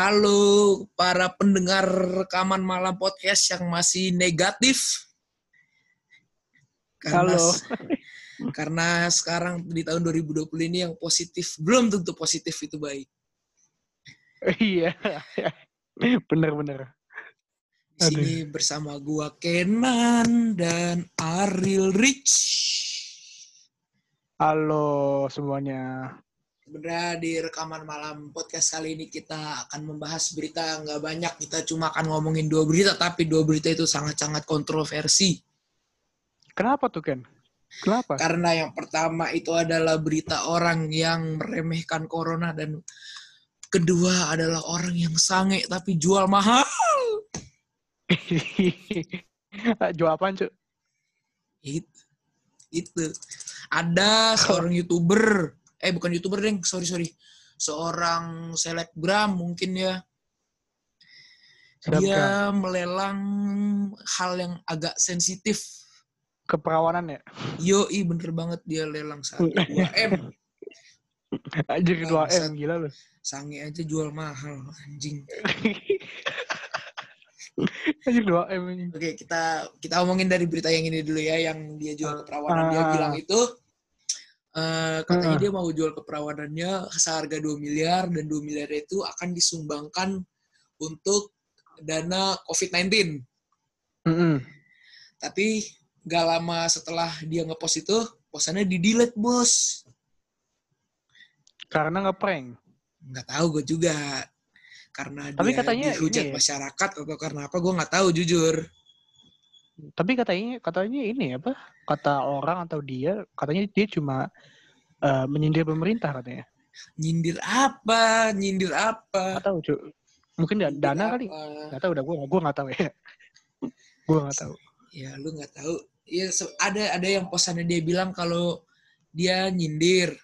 Halo para pendengar rekaman malam podcast yang masih negatif. Karena, Halo. karena sekarang di tahun 2020 ini yang positif belum tentu positif itu baik. Iya. Bener-bener. Di sini bersama gua Kenan dan Ariel Rich. Halo semuanya. Sebenarnya di rekaman malam podcast kali ini kita akan membahas berita nggak banyak. Kita cuma akan ngomongin dua berita, tapi dua berita itu sangat-sangat kontroversi. Kenapa tuh Ken? Kenapa? Karena yang pertama itu adalah berita orang yang meremehkan corona dan kedua adalah orang yang sange tapi jual mahal. Jual apaan cuy? Itu. Itu. Ada seorang YouTuber, eh bukan YouTuber, Deng, sorry sorry. Seorang selebgram mungkin ya. Dia melelang hal yang agak sensitif. Keperawanan ya? Yoi bener banget dia lelang 1 2 M. Anjir 2 M Bangsat. gila lu. Sange aja jual mahal anjing. Anjir 2 M ini. Oke, kita kita omongin dari berita yang ini dulu ya, yang dia jual keperawanan. Dia Ah. bilang itu eh, katanya Ah. dia mau jual keperawanannya seharga 2 miliar dan 2 miliar itu akan disumbangkan untuk dana COVID-19. Mm-mm. Tapi gak lama setelah dia ngepost itu, postannya di delete bos. Karena ngeprank. Nggak tahu gue juga. Karena Tapi dia katanya dihujat ini ya. masyarakat atau karena apa gue nggak tahu jujur. Tapi katanya katanya ini apa? Kata orang atau dia katanya dia cuma eh, menyindir pemerintah katanya. Nyindir apa? Nyindir apa? Gak tahu cuy. Mungkin da- Nyindir dana kali. apa? Gak tahu udah gue gue nggak tahu ya. gue nggak tahu. Ya lu nggak tahu. Ya ada ada yang posannya dia bilang kalau dia nyindir.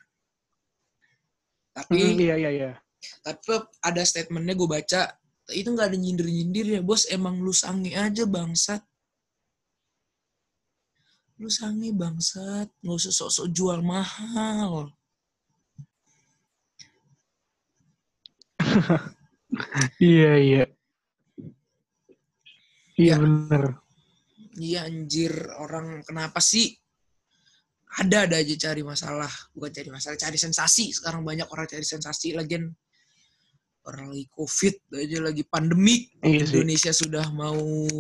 Tapi Mm, iya iya iya. tapi ada statementnya gue baca itu nggak ada nyindir nyindir ya bos emang lu sange aja bangsat. Lu sange bangsat nggak usah sok-sok jual mahal. Iya iya. Iya Ya. bener. Iya anjir orang kenapa sih ada ada aja cari masalah bukan cari masalah cari sensasi sekarang banyak orang cari sensasi lagian orang lagi covid aja lagi pandemik Iya. Indonesia sudah mau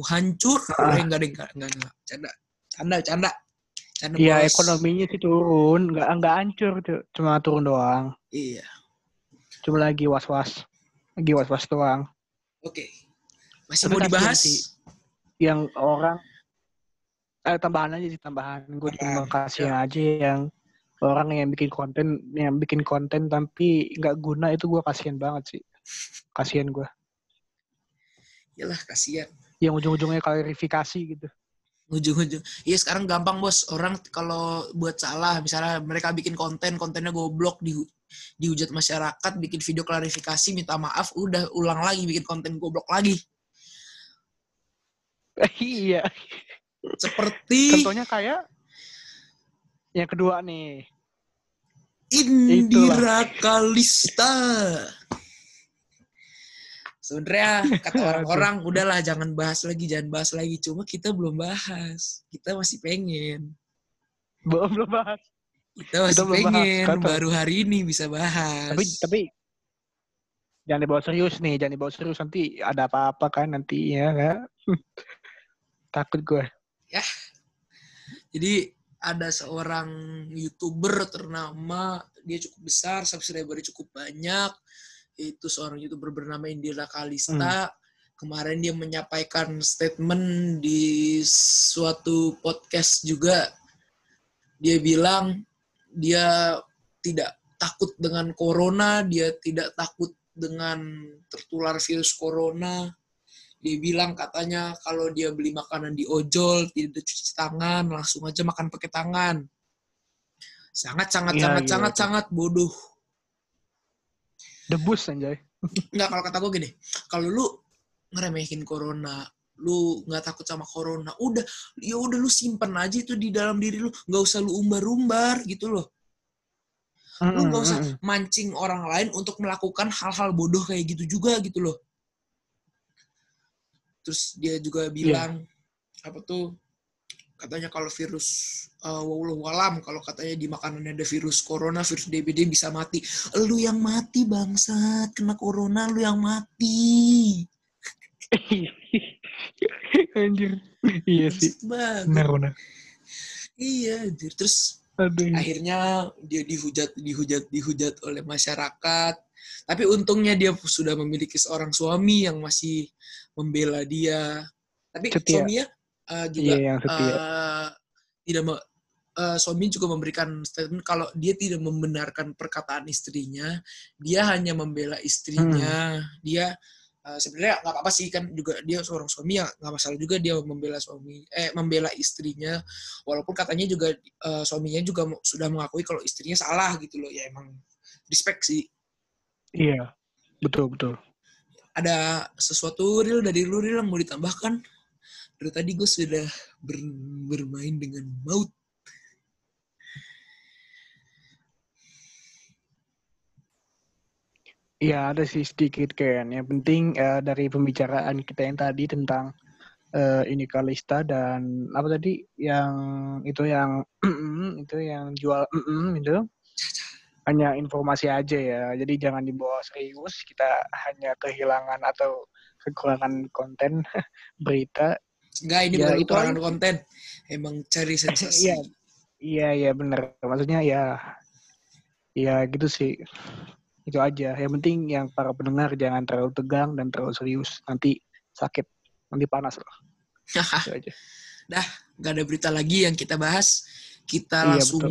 hancur Ah. eh enggak deh enggak enggak enggak canda canda canda canda Iya bos. ekonominya sih turun, nggak nggak hancur tuh, cuma turun doang. iya Cuma lagi was-was, lagi was-was doang. oke masih Tapi mau dibahas sih. Yang orang, eh tambahan aja sih tambahan. Gue cuma Tambahan. kasihan aja yang orang yang bikin konten, yang bikin konten tapi nggak guna itu gue kasihan banget sih. Kasihan gue. Yalah kasihan Yang ujung-ujungnya klarifikasi gitu. Ujung-ujung iya sekarang gampang bos. Orang kalau buat salah misalnya mereka bikin konten kontennya goblok di dihujat masyarakat bikin video klarifikasi minta maaf udah ulang lagi bikin konten goblok lagi. Iya. seperti Contohnya kayak yang kedua nih. Indira Kalista sebenarnya kata orang-orang udahlah jangan bahas lagi jangan bahas lagi. Cuma kita belum bahas. Kita masih pengen. Belum belum bahas. kita masih bahas. pengen Kata- baru hari ini bisa bahas. Tapi tapi jangan dibawa serius nih jangan dibawa serius. Nanti ada apa-apa kan nanti ya kan? Takut gue Jadi ada seorang youtuber ternama, dia cukup besar, subscribernya cukup banyak. Itu seorang youtuber bernama Indira Kalista. Kemarin dia menyampaikan statement di suatu podcast juga. Dia bilang dia tidak takut dengan corona, dia tidak takut dengan tertular virus corona. Dia bilang katanya kalau dia beli makanan di ojol tidak cuci tangan, langsung aja makan pakai tangan. Sangat sangat Iya, sangat iya, sangat itu. sangat bodoh. Debus anjay Enggak kalau kata gue gini, kalau lu ngeremehin corona, lu nggak takut sama corona, udah ya udah lu simpen aja itu di dalam diri lu, nggak usah lu umbar-umbar gitu loh. lu nggak usah mancing orang lain untuk melakukan hal-hal bodoh kayak gitu juga gitu loh. Terus dia juga bilang apa tuh katanya kalau virus uh, wallahu alam kalau katanya di makanan ada virus corona, virus DBD bisa mati. Lu yang mati bangsat, kena corona lu yang mati. Anjir. Iya sih. Benar, benar. Iya, anjir. Terus Aduh. akhirnya dia dihujat dihujat dihujat oleh masyarakat tapi untungnya dia sudah memiliki seorang suami yang masih membela dia tapi Setia. suaminya uh, juga Iya, yang setia. uh, tidak uh, suami juga memberikan statement kalau dia tidak membenarkan perkataan istrinya dia hanya membela istrinya Hmm. dia uh, sebenarnya nggak apa-apa sih kan juga dia seorang suami ya nggak masalah juga dia membela suami eh membela istrinya walaupun katanya juga eh, suaminya juga sudah mengakui kalau istrinya salah gitu loh ya emang respect sih Iya. Betul, betul. ada sesuatu real dari lu real yang mau ditambahkan dari tadi gue sudah ber- bermain dengan maut Iya ada sih sedikit kan. Yang penting eh, dari pembicaraan kita yang tadi tentang eh, ini Kalista dan apa tadi yang itu yang itu yang jual itu hanya informasi aja ya. Jadi jangan dibawa serius. Kita hanya kehilangan atau kekurangan konten berita. Enggak, ini Ya, bukan itu kekurangan konten. Emang cari sensasi. Iya, iya, iya bener. Maksudnya ya, ya gitu sih. Itu aja. Yang penting yang para pendengar jangan terlalu tegang dan terlalu serius. Nanti sakit, nanti panas loh. Itu aja. Nggak ada berita lagi yang kita bahas. Kita Iya, langsung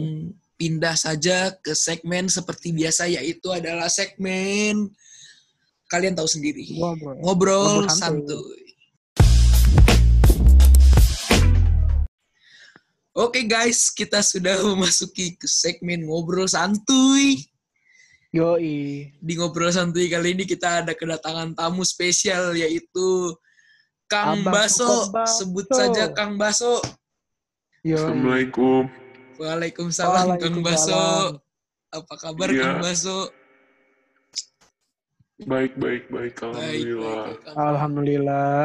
pindah saja ke segmen seperti biasa, yaitu adalah segmen kalian tahu sendiri. Ngobrol. Ngobrol Ngobrol santuy. santuy. Oke guys, kita sudah memasuki ke segmen ngobrol santuy. Yoi. Di ngobrol santuy kali ini kita ada kedatangan tamu spesial yaitu Kang Abang Baso. Baso. Sebut saja Kang Baso. Yoi. Assalamualaikum. Waalaikumsalam Kang Baso. Waalaikumsalam. Apa kabar Iya. Kang Baso? Baik, baik, baik. Baik, Alhamdulillah. baik, Kang. Alhamdulillah.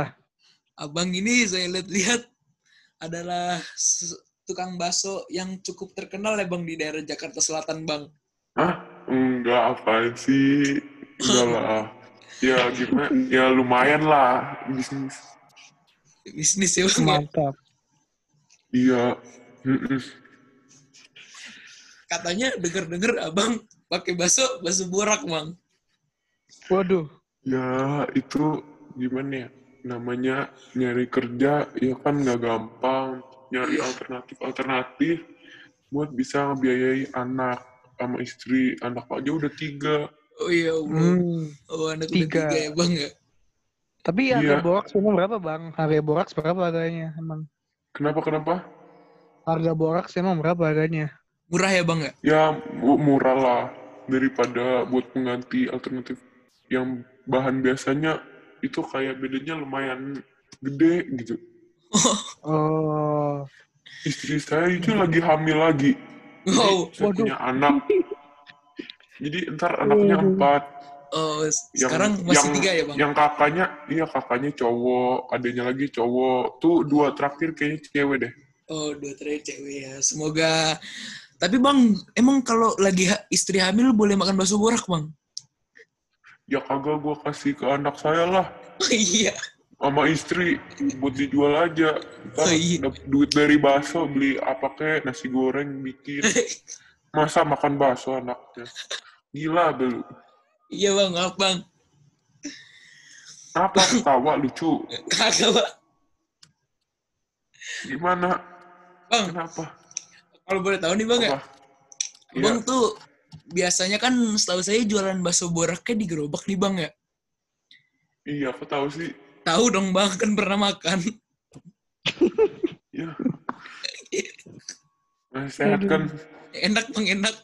Abang ini saya lihat-lihat adalah se- tukang bakso yang cukup terkenal ya Bang di daerah Jakarta Selatan Bang. Hah? Enggak, apaan sih? Enggak lah. Ya gimana? Ya lumayan lah bisnis. Bisnis ya Bang. ya. Mantap. Iya. Katanya denger-denger Abang pakai bakso, bakso borak Bang. Waduh. Ya itu gimana ya? Namanya nyari kerja ya kan nggak gampang. Nyari alternatif-alternatif buat bisa ngebiayai anak sama istri. Anak aja udah tiga. Oh iya, Allah. Hmm. Oh anak udah Tiga. tiga ya Bang ya. Tapi harga Iya. boraks emang berapa bang? Harga boraks berapa harganya emang? Kenapa, kenapa? Harga boraks emang berapa harganya? Murah ya Bang ya? Ya mu- murah lah daripada buat pengganti alternatif yang bahan biasanya itu kayak bedanya lumayan gede gitu. Oh. Istri saya itu lagi hamil lagi. Wow. Saya Waduh. punya anak. Jadi ntar anaknya Waduh. empat. Oh, Yang, sekarang masih yang, tiga ya Bang? Yang kakaknya, iya kakaknya cowok, adanya lagi cowok. Tuh dua terakhir kayaknya cewek deh. Oh, dua terakhir cewek ya. Semoga. Tapi Bang, emang kalau lagi ha- istri hamil boleh makan bakso borak Bang? Ya kagak gua kasih ke anak saya lah. Oh iya. Sama istri buat dijual aja. Oh, Ntar iya. duit dari bakso beli apa kek nasi goreng bikin. Masa makan bakso anaknya. Gila dulu. iya Bang, maaf Bang. Apa ketawa lucu? Kagak Bang. Gimana? Bang, Kenapa? kalau boleh tahu nih Bang ya. Apa? Iya. Bang tuh biasanya kan setahu saya jualan bakso boraknya di gerobak nih Bang ya. Iya, aku tahu sih. Tahu dong Bang, kan pernah makan. Ya. Masih sehat kan? Enak Bang, enak.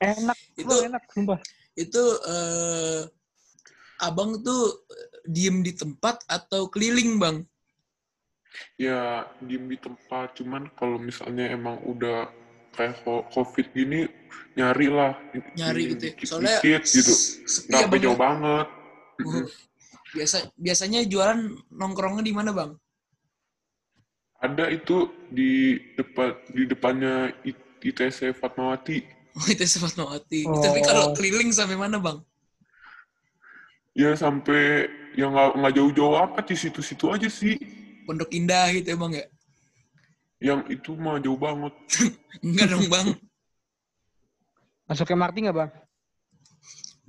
Enak. Itu- Bang, enak. Sumpah. Itu eh, Abang tuh diem di tempat atau keliling Bang? Ya, diem di tempat. Cuman kalau misalnya emang udah kayak covid gini nyari lah Nyari gitu ya. Soalnya dikit gitu nggak ya, Bang, jauh ya? banget Oh, biasa biasanya jualan nongkrongnya di mana bang? ada itu di depan di depannya I- ITC Fatmawati Oh sempat mati. Oh. Tapi kalau keliling sampai mana bang? ya sampai yang nggak nggak jauh-jauh apa di situ-situ aja sih Pondok Indah gitu ya bang ya? yang itu mah jauh banget Enggak dong bang. Masuk MRT nggak bang?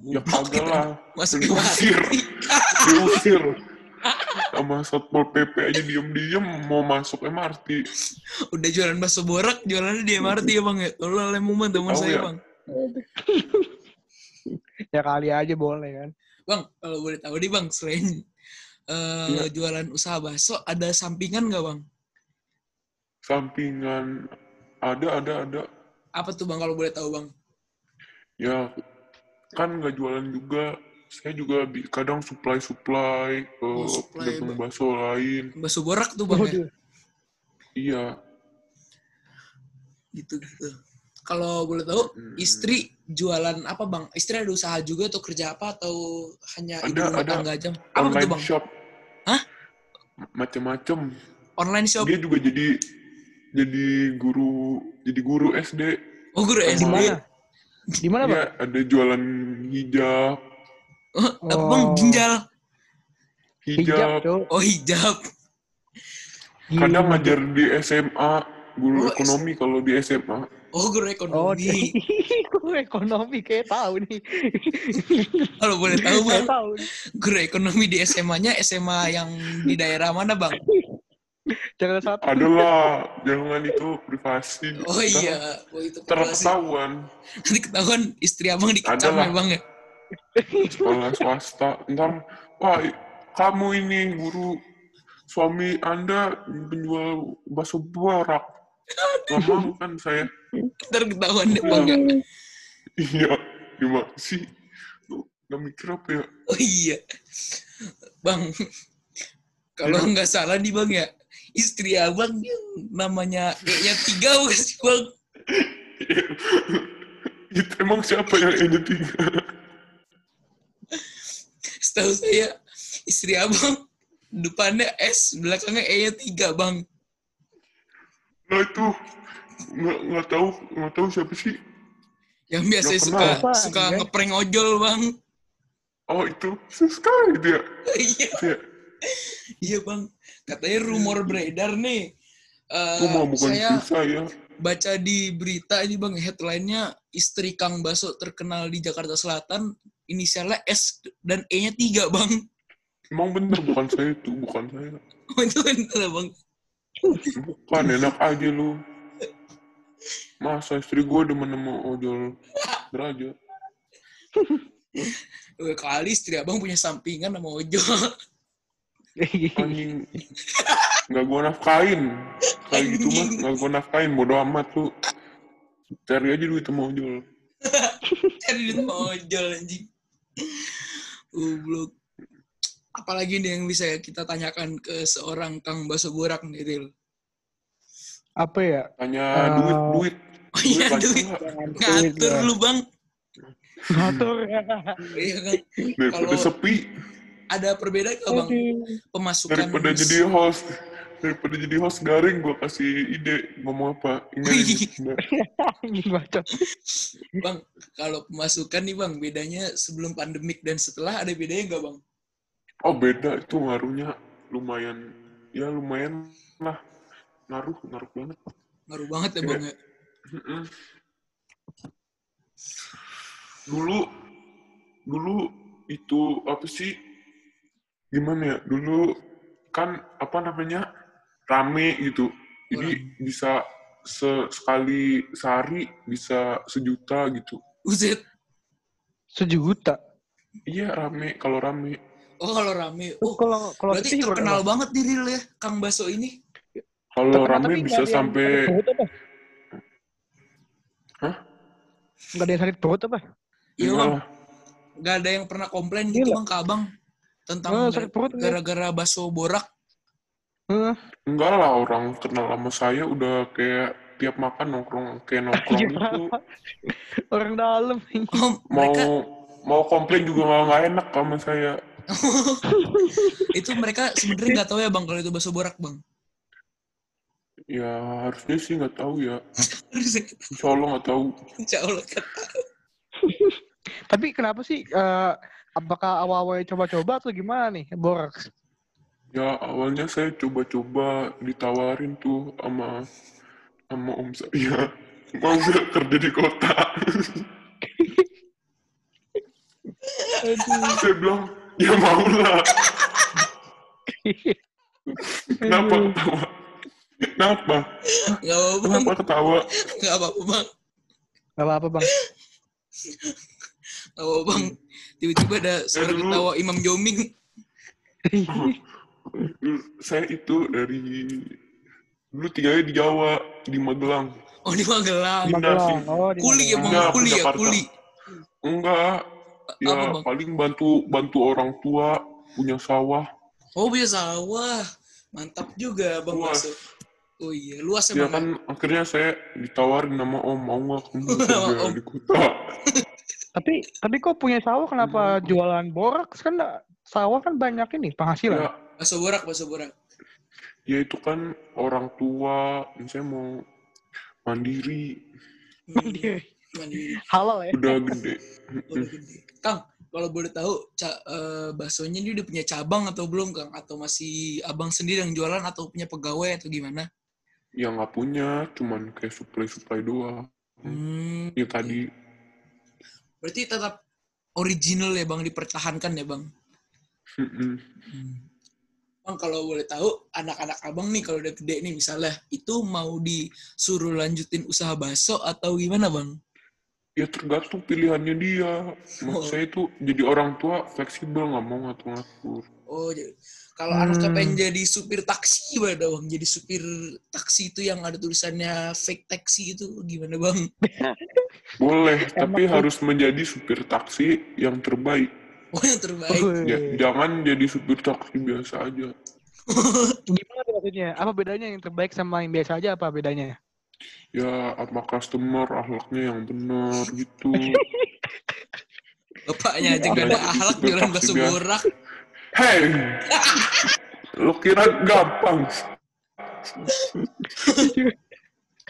ya kagak lah Masuk ke diusir diusir sama satpol pp aja diem-diem mau masuk MRT Udah jualan bakso borak, jualannya di MRT ya bang ya? Tolong lemuman teman saya ya. bang. Ya kali aja boleh kan. Bang, kalau boleh tahu nih bang, selain eh, Iya. jualan usaha bakso, ada sampingan nggak bang? sampingan ada ada ada Apa tuh bang kalau boleh tahu bang? ya kan nggak jualan juga saya juga kadang supply supply ke Oh, supply, pedagang Bang. bakso lain Bakso borak tuh bang ya? Waduh. iya Gitu gitu. Kalau boleh tahu, Hmm. istri jualan apa bang? Istri ada usaha juga atau kerja apa atau hanya ibu Ada, rumah ada. tangga aja? Apa online tuh bang? shop Hah? macem-macem Online shop? dia juga jadi jadi guru jadi guru SD Oh guru SD. Di mana? Di mana bang? Iya, ada jualan hijab Oh, apa bang? Oh. Ginjal. Hijab. Oh hijab. kadang Gila. ngajar di SMA guru Oh, ekonomi kalau di SMA Oh guru Oh, ekonomi. gue ekonomi kayak tahu nih. Kalau boleh tahu bang, guru ekonomi di SMA-nya SMA yang di daerah mana bang? Jangan satu. adalah jangan itu privasi Oh iya, oh itu privasi. ketahuan Nanti ketahuan istri abang dikecam ya bang ya? Sekolah swasta ntar wah kamu ini guru suami anda penjual bakso borak nggak mau kan saya Ntar ketahuan deh bang ya? iya gimana sih lu nggak mikir apa ya Oh iya. Bang, kalau Iya. nggak salah nih bang ya, istri abang yang namanya kayaknya tiga bukan sih bang? itu emang siapa yang ini tiga Setahu saya istri abang depannya S, belakangnya E-nya tiga bang. nah itu nggak nggak tahu nggak tahu siapa sih Yang biasa suka. Apa, suka iya? ngeprank ojol bang. oh itu sekali dia Iya. Dia- Iya bang, katanya rumor beredar nih. Eh, itu mah bukan saya sih saya baca di berita ini bang, headline-nya istri Kang Baso terkenal di Jakarta Selatan, inisialnya S dan E-nya tiga bang. emang bener bukan saya itu bukan saya Oh, itu bener bang. bukan enak aja lu masa istri gue demen sama ojol derajat Dua kali istri abang punya sampingan sama ojol. anjing nggak gue nafkain kayak gitu mah nggak gue nafkain bodo amat lu cari aja duit sama ojol Cari duit sama ojol anjing. Goblok. Apalagi nih yang bisa kita tanyakan ke seorang Kang Baso Borak nih, Ril. Apa ya? tanya Eh, duit duit Oh iya, duit. Ngatur lu, Bang. Ngatur. Iya kan? daripada Kalau- sepi Ada perbedaan nggak, Bang? Pemasukan... daripada jadi host daripada jadi host garing gue kasih ide ngomong apa. Anjing bacot. Bang, kalau pemasukan nih, Bang, bedanya sebelum pandemik dan setelah ada bedanya nggak, Bang? oh beda itu ngaruhnya lumayan ya lumayan lah ngaruh ngaruh banget Ngaruh banget ya, Iya. Bang, ya? Dulu, dulu itu apa sih? Gimana ya? Dulu kan apa namanya rame gitu. Jadi bisa se- sekali sehari bisa sejuta gitu. Buset. Sejuta. Iya rame kalau rame. Oh, kalau rame. Oh, Oh, kalau kalau berarti terkenal berapa? banget nih, Ril, ya, Kang Baso ini. Kalau rame tapi bisa sampai? Hah? Nggak ada yang sakit perut apa? Iya, enggak Bang. Nggak ada yang pernah komplain gitu, Gila. Bang, ke Abang. Tentang Oh, perut nggak? gara-gara baso borak. Hah? Enggak lah orang kenal sama saya udah kayak tiap makan nongkrong kayak nongkrong Iya. gitu Orang dalam. Oh, mau mereka mau komplain juga nggak nggak enak sama saya itu mereka sebenarnya nggak tahu ya bang kalau itu bakso borak bang. ya harusnya sih nggak tahu ya insya Allah nggak tahu insya Allah kan. Tapi kenapa sih? eh, apakah awal-awal coba-coba atau gimana nih? Borax. Ya awalnya saya coba-coba ditawarin tuh sama sama om saya mau nggak kerja di kota saya bilang ya mau lah kenapa ketawa kenapa Nggak apa-apa bang. kenapa ketawa Nggak apa-apa bang. Gak apa-apa bang. Nggak apa-apa bang. Tiba-tiba ada suara dulu- ketawa Imam Joming. saya itu dari dulu tinggalnya di Jawa di Magelang Oh di Magelang. Pindah sih. Magelang. Oh, di Kuli ya bang, kuli ya, Jakarta. kuli. enggak ya Apa bang? paling bantu bantu orang tua punya sawah Oh biasa sawah. Mantap juga bang Luas. Oh iya, luas ya emang. kan akhirnya saya ditawarin sama om mau nggak kamu kerja di kota Tapi tapi kok punya sawah kenapa jualan borax kan sawah kan banyak ini penghasilan. ya Bakso borak, bakso borak. ya itu kan orang tua saya mau mandiri Hmm, Mandiri. Halal ya. udah gede Udah gede. Kang, kalau boleh tahu ca- eh, baksonya dia udah punya cabang atau belum Kang? Atau masih abang sendiri yang jualan atau punya pegawai atau gimana? ya nggak punya cuman kayak supply supply doang Hmm, ya tadi berarti tetap original ya bang, dipertahankan ya bang? Hmm. Bang kalau boleh tahu anak-anak abang nih kalau udah gede nih misalnya itu mau disuruh lanjutin usaha bakso atau gimana bang? ya tergantung pilihannya dia Oh. Maksud saya itu jadi orang tua fleksibel nggak mau ngatur-ngatur Oh, jadi kalau anaknya Hmm. pengen jadi supir taksi gimana bang? Jadi supir taksi itu yang ada tulisannya fake taxi itu gimana bang? boleh tapi harus menjadi supir taksi yang terbaik Oh yang terbaik. Ya, jangan jadi supir taksi biasa aja. Gimana maksudnya? Apa bedanya yang terbaik sama yang biasa aja? Apa bedanya? ya apa customer akhlaknya yang benar gitu. Bapaknya aja gak ada ahlak jualan bakso borak. hei! Lo kira gampang?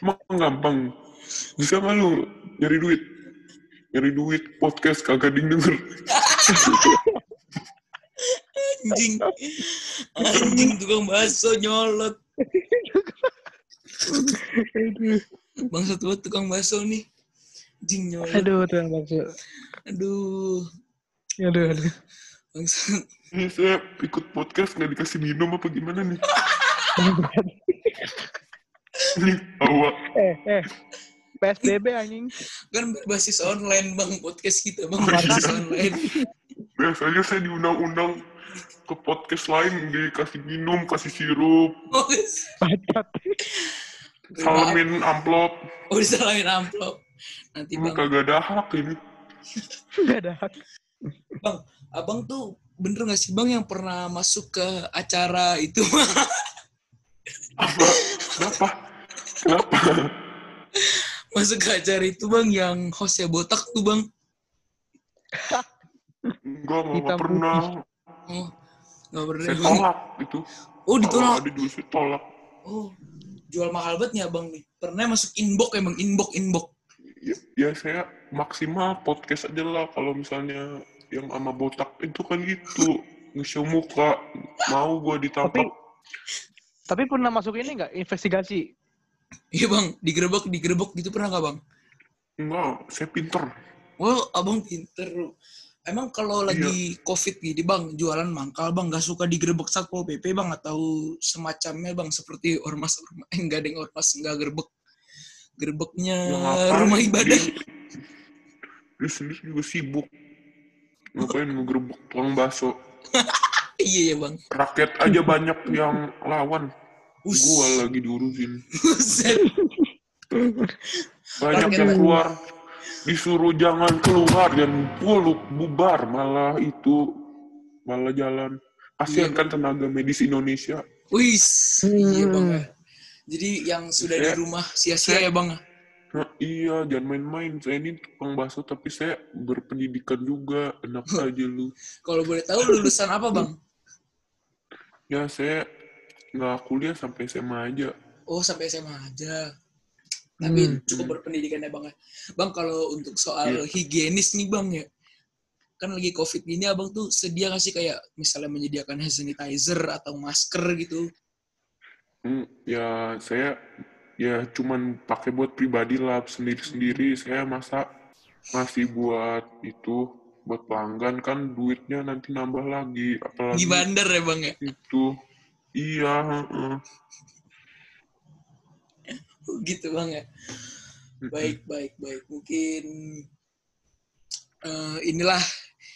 Emang gampang? Bisa nggak lu nyari duit? Nyari duit podcast kagak denger Anjing. Anjing tukang bakso nyolot. Bangsat banget tukang bakso nih. Anjing nyolot. Aduh, tuh bakso. Aduh. Aduh, aduh. Bangsat. ini saya ikut podcast nggak dikasih minum apa gimana nih ini awak eh, eh. PSBB anjing. Kan berbasis online bang. Podcast kita bang. Oh, berbasis online. biasanya saya diundang-undang ke podcast lain dikasih minum kasih sirup. Oh, Pacat. salamin amplop. Oh disalamin amplop. Nanti bang, kagak ada hak ini. Gak ada hak. bang, abang tuh bener gak sih bang yang pernah masuk ke acara itu? Apa? Kenapa? Kenapa masuk ke acara itu bang yang hostnya botak tuh bang. enggak nggak Hitam pernah Oh, nggak pernah saya tolak itu Oh ditolak. ada dulu saya tolak Oh, jual mahal banget nih abang nih. Pernah masuk inbox emang inbox inbox. ya, ya saya maksimal podcast aja lah kalau misalnya yang sama botak itu kan gitu nge-show muka mau gua Tapi ditangkap tapi pernah masuk ini nggak investigasi? Iya bang, digerebek digerebek gitu pernah nggak bang? enggak saya pinter Well, abang pinter. Emang kalau lagi covid gini bang, jualan mangkal bang, nggak suka digerebek satpol pp bang atau semacamnya bang seperti ormas ormas, eh, nggak ada yang ormas nggak gerebek, gerebeknya Ya, rumah ibadah. Dia, dia sendiri juga sibuk. Ngapain ngegerebek tukang bakso. iya ya bang. Rakyat aja banyak yang lawan. Gua lagi diurusin. Banyak yang keluar. Disuruh jangan keluar dan puluk bubar. Malah itu. Malah jalan. Kasihan Iya. kan tenaga medis Indonesia. Wis, iya bang. ya. Jadi yang sudah di rumah sia-sia ya bang. Nah, iya, jangan main-main. Saya ini tukang bakso, tapi saya berpendidikan juga. Enak aja lu. Kalau boleh tahu lulusan apa bang? Ya, saya nggak kuliah sampai SMA aja. Oh sampai SMA aja. Tapi Hmm. cukup berpendidikan ya bang. ya. Bang kalau untuk soal Iya. higienis nih bang ya. Kan lagi covid gini abang tuh sedia nggak sih kayak misalnya menyediakan hand sanitizer atau masker gitu? Hmm, ya, saya ya cuman pakai buat pribadi lah sendiri-sendiri. Saya masa masih buat itu buat pelanggan kan duitnya nanti nambah lagi. Apalagi Di bandar ya bang ya? itu. Iya, gitu bang ya. Baik, baik, baik. Mungkin eh, inilah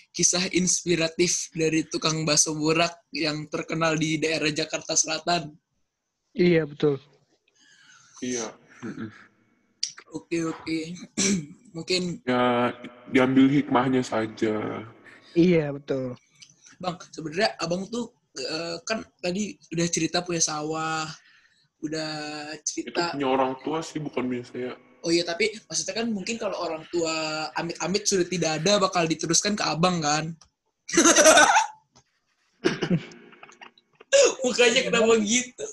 kisah inspiratif dari tukang bakso borak yang terkenal di daerah Jakarta Selatan. Iya betul. Iya. heeh. Oke, oke. Mungkin, Ya, diambil hikmahnya saja. Iya betul. Bang, sebenarnya abang tuh eh, kan tadi udah cerita punya sawah, udah Itu cerita. punya orang tua sih, bukan punya saya. Oh iya, tapi maksudnya kan mungkin kalau orang tua amit-amit sudah tidak ada, bakal diteruskan ke abang kan? Mukanya kenapa gitu?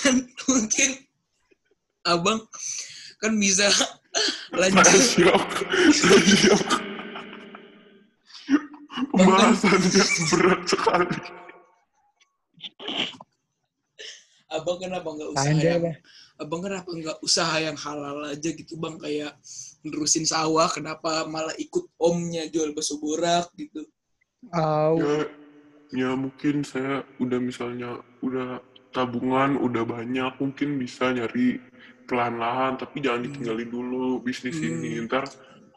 Kan mungkin abang kan bisa lanjut. Pembahasannya berat sekali. abang kenapa nggak usaha Anjay yang, abang kenapa nggak usaha yang halal aja gitu bang kayak nerusin sawah kenapa malah ikut omnya jual bakso borak gitu Au. Ya, ya mungkin saya udah misalnya udah tabungan udah banyak mungkin bisa nyari pelan-lahan tapi jangan ditinggalin dulu bisnis ini Hmm. ntar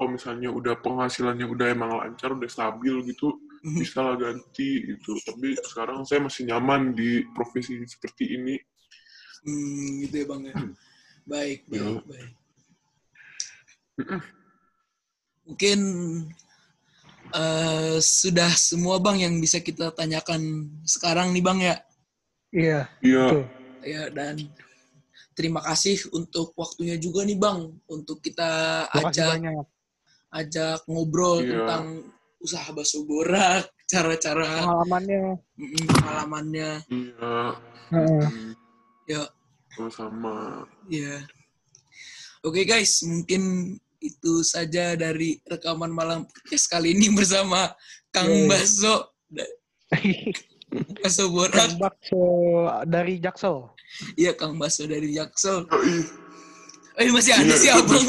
kalau misalnya udah penghasilannya udah emang lancar udah stabil gitu bisa lah ganti gitu. Tapi sekarang saya masih nyaman di profesi seperti ini. Hmm, gitu ya bang ya? Baik baik Ya. baik. Mungkin eh, sudah semua bang yang bisa kita tanyakan sekarang nih bang ya? Iya. iya. ya dan terima kasih untuk waktunya juga nih bang untuk kita ajak banyak. Ajak ngobrol Iya. tentang usaha bakso borak cara-cara Pengalamannya. mm, pengalamannya. Iya. Heeh. Hmm, ya sama-sama. Ya oke guys mungkin itu saja dari rekaman malam podcast kali ini bersama Kang Yeay. Baso Baso borak. Kang bakso dari Jaksel. iya Kang Baso dari Jaksel. Eh masih ada Iya, sih abang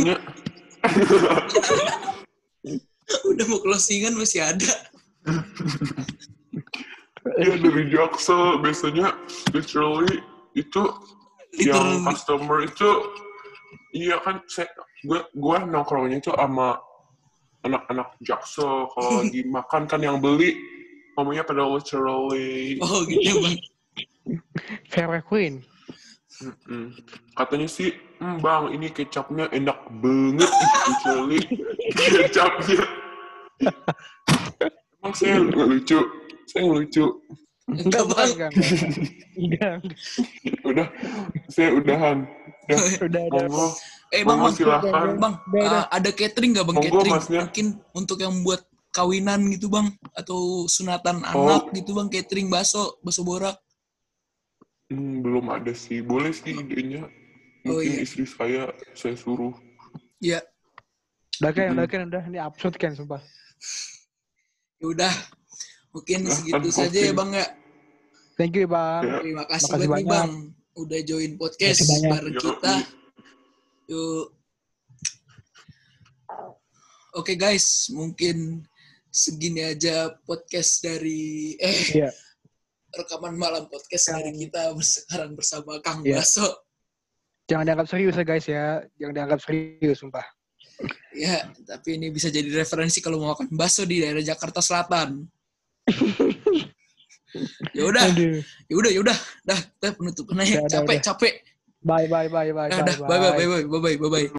udah mau closingan masih ada Iya dari Jaksel biasanya literally itu yang Literally. customer itu iya kan saya gua gua nongkrongnya itu sama anak-anak Jaksel kalau lagi makan kan yang beli ngomongnya pada literally oh gitu bang Fair Queen. Mm-mm. katanya sih "Hmm, bang ini kecapnya enak banget Ih, literally kecapnya. Emang saya nggak lucu saya lucu. Enggak bang. Enggak, udah saya udahan. Ya Udah ada. monggo. Eh bang bang silahkan. Bang uh, ada catering nggak bang? Monggo, catering Masnya. mungkin untuk yang buat kawinan gitu bang atau sunatan Oh. anak gitu bang catering baso baso borak. Hmm, belum ada sih. Boleh sih idenya. Oh, Mungkin iya. istri saya saya suruh. ya Udah kan, udah kan, udah. Ini absurd kan, sumpah. ya udah mungkin Ah, segitu kan saja ya bang ya Thank you, Bang. Ya. terima kasih nih banyak. bang udah join podcast bareng Yoi. kita yuk oke guys mungkin segini aja podcast dari eh Iya. rekaman malam podcast Kang- dari kita sekarang bersama Kang Iya. Baso Jangan dianggap serius ya, guys ya. Jangan dianggap serius, sumpah. Ya, tapi ini bisa jadi referensi kalau mau makan bakso di daerah Jakarta Selatan. ya udah, ya udah, ya udah, dah. Udah, udah, Capek, udah. capek. Bye, bye, bye, bye, Dah, bye, dah, bye, bye, bye, bye, bye, bye, bye.